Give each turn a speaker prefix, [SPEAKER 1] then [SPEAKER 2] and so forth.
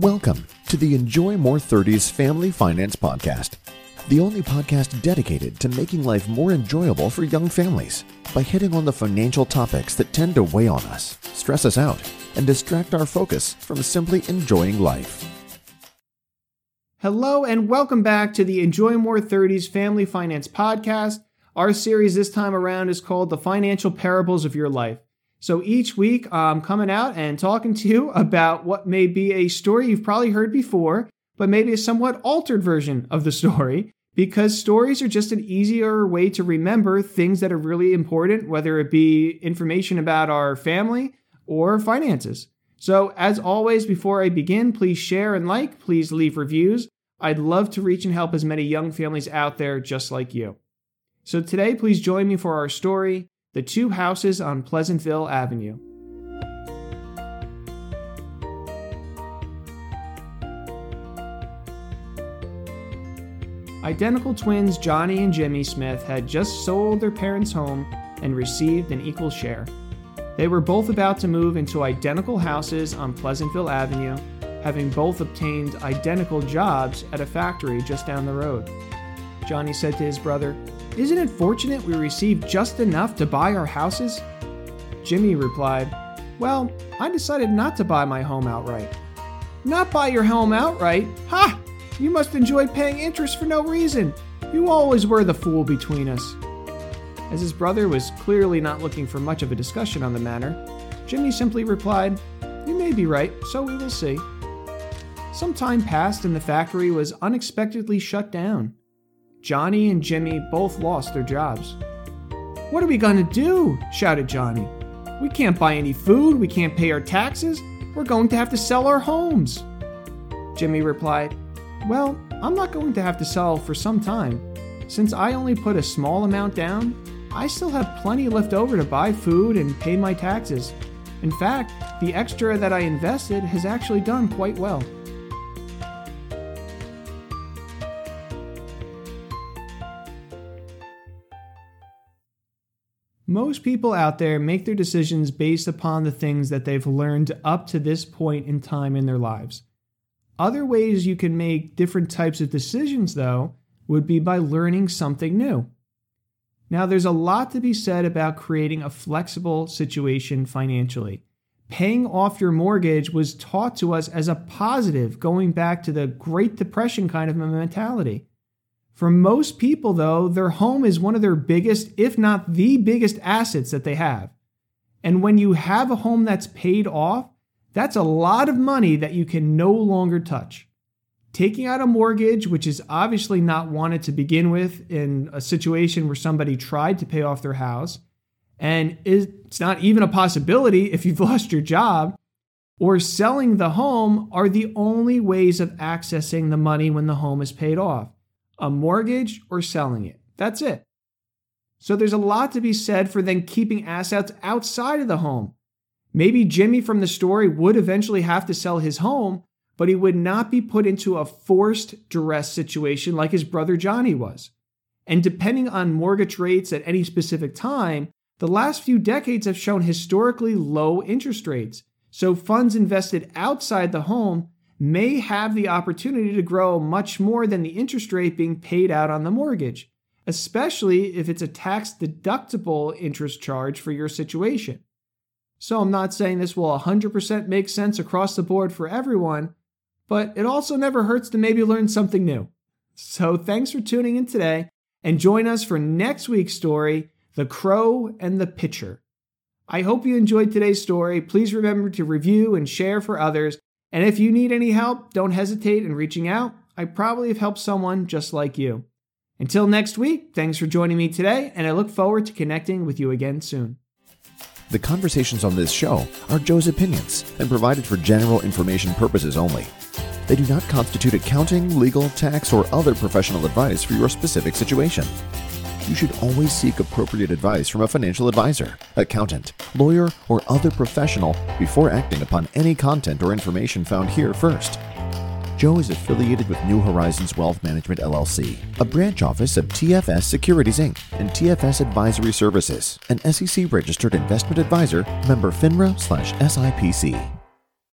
[SPEAKER 1] Welcome to the Enjoy More 30s Family Finance Podcast, the only podcast dedicated to making life more enjoyable for young families by hitting on the financial topics that tend to weigh on us, stress us out, and distract our focus from simply enjoying life.
[SPEAKER 2] Hello, and welcome back to the Enjoy More 30s Family Finance Podcast. Our series this time around is called The Financial Parables of Your Life. So each week, I'm coming out and talking to you about what may be a story you've probably heard before, but maybe a somewhat altered version of the story, because stories are just an easier way to remember things that are really important, whether it be information about our family or finances. So, as always, before I begin, please share and like, please leave reviews. I'd love to reach and help as many young families out there just like you. So, today, please join me for our story the Two Houses on Pleasantville Avenue. Identical twins Johnny and Jimmy Smith had just sold their parents' home and received an equal share. They were both about to move into identical houses on Pleasantville Avenue, having both obtained identical jobs at a factory just down the road. Johnny said to his brother, isn't it fortunate we received just enough to buy our houses? Jimmy replied, Well, I decided not to buy my home outright. Not buy your home outright? Ha! You must enjoy paying interest for no reason. You always were the fool between us. As his brother was clearly not looking for much of a discussion on the matter, Jimmy simply replied, You may be right, so we will see. Some time passed and the factory was unexpectedly shut down. Johnny and Jimmy both lost their jobs. What are we going to do? shouted Johnny. We can't buy any food, we can't pay our taxes, we're going to have to sell our homes. Jimmy replied, Well, I'm not going to have to sell for some time. Since I only put a small amount down, I still have plenty left over to buy food and pay my taxes. In fact, the extra that I invested has actually done quite well. Most people out there make their decisions based upon the things that they've learned up to this point in time in their lives. Other ways you can make different types of decisions, though, would be by learning something new. Now, there's a lot to be said about creating a flexible situation financially. Paying off your mortgage was taught to us as a positive, going back to the Great Depression kind of mentality. For most people, though, their home is one of their biggest, if not the biggest assets that they have. And when you have a home that's paid off, that's a lot of money that you can no longer touch. Taking out a mortgage, which is obviously not wanted to begin with in a situation where somebody tried to pay off their house, and it's not even a possibility if you've lost your job, or selling the home are the only ways of accessing the money when the home is paid off a mortgage, or selling it. That's it. So there's a lot to be said for then keeping assets outside of the home. Maybe Jimmy from the story would eventually have to sell his home, but he would not be put into a forced duress situation like his brother Johnny was. And depending on mortgage rates at any specific time, the last few decades have shown historically low interest rates. So funds invested outside the home may have the opportunity to grow much more than the interest rate being paid out on the mortgage, especially if it's a tax deductible interest charge for your situation. So I'm not saying this will 100% make sense across the board for everyone, but it also never hurts to maybe learn something new. So thanks for tuning in today and join us for next week's story The Crow and the Pitcher. I hope you enjoyed today's story. Please remember to review and share for others and if you need any help, don't hesitate in reaching out. I probably have helped someone just like you. Until next week, thanks for joining me today, and I look forward to connecting with you again soon.
[SPEAKER 1] The conversations on this show are Joe's opinions and provided for general information purposes only. They do not constitute accounting, legal, tax, or other professional advice for your specific situation you should always seek appropriate advice from a financial advisor, accountant, lawyer, or other professional before acting upon any content or information found here first. Joe is affiliated with New Horizons Wealth Management LLC, a branch office of TFS Securities Inc. and TFS Advisory Services, an SEC registered investment advisor, member FINRA/SIPC.